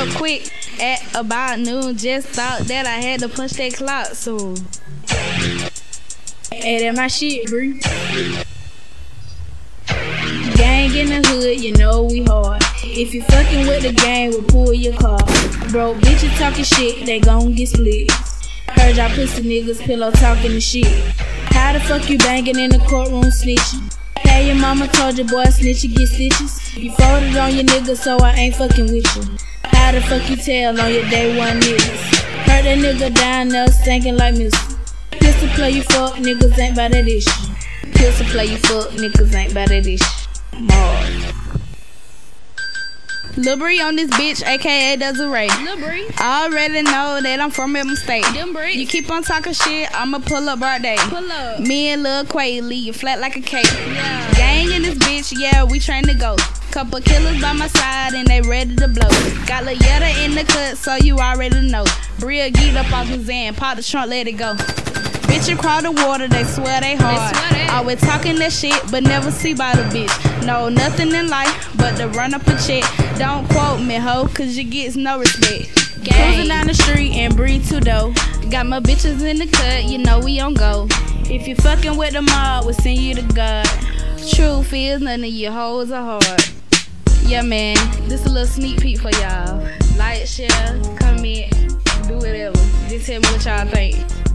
up quick at about noon. Just thought that I had to punch that clock so. Hey, that my shit, Bre. Gang in the hood, you know we hard. If you fucking with the gang, we'll pull your car. Bro, bitches talking shit, they gon' get split. Heard y'all pussy niggas pillow talking the shit. How the fuck you banging in the courtroom snitching? Hey, your mama told your boy snitch you get stitches. You folded on your nigga, so I ain't fucking with you. How the fuck you tell on your day one niggas? Heard that nigga down there stinking like Mr. Pistol play you fuck, niggas ain't by that issue. Pistol play you fuck, niggas ain't by that issue. Mars. Lil Bre on this bitch, aka Desiree. Lil Bre. I already know that I'm from Edmond State. Them bricks. You keep on talking shit, I'ma pull up right day. Pull up. Me and Lil Quay leave you flat like a cake. Yeah. Gang in this bitch, yeah, we train to go. Couple killers by my side and they ready to blow. Got Lil Yetta in the cut, so you already know. Bria geet up off his end, pop the trunk, let it go. Bitch, you crawl the water, they swear they hard. swear they- Always talking that shit, but never see by the bitch. No, nothing in life but to run up a check. Don't quote me, ho, cause you gets no respect. Gang. Cruising down the street and breathe too dough. Got my bitches in the cut, you know we on go. If you fucking with the mob, we'll send you to God. Truth is, none of your hoes are hard. Yeah, man, this a little sneak peek for y'all. Like, share, comment, do whatever. Just tell me what y'all think.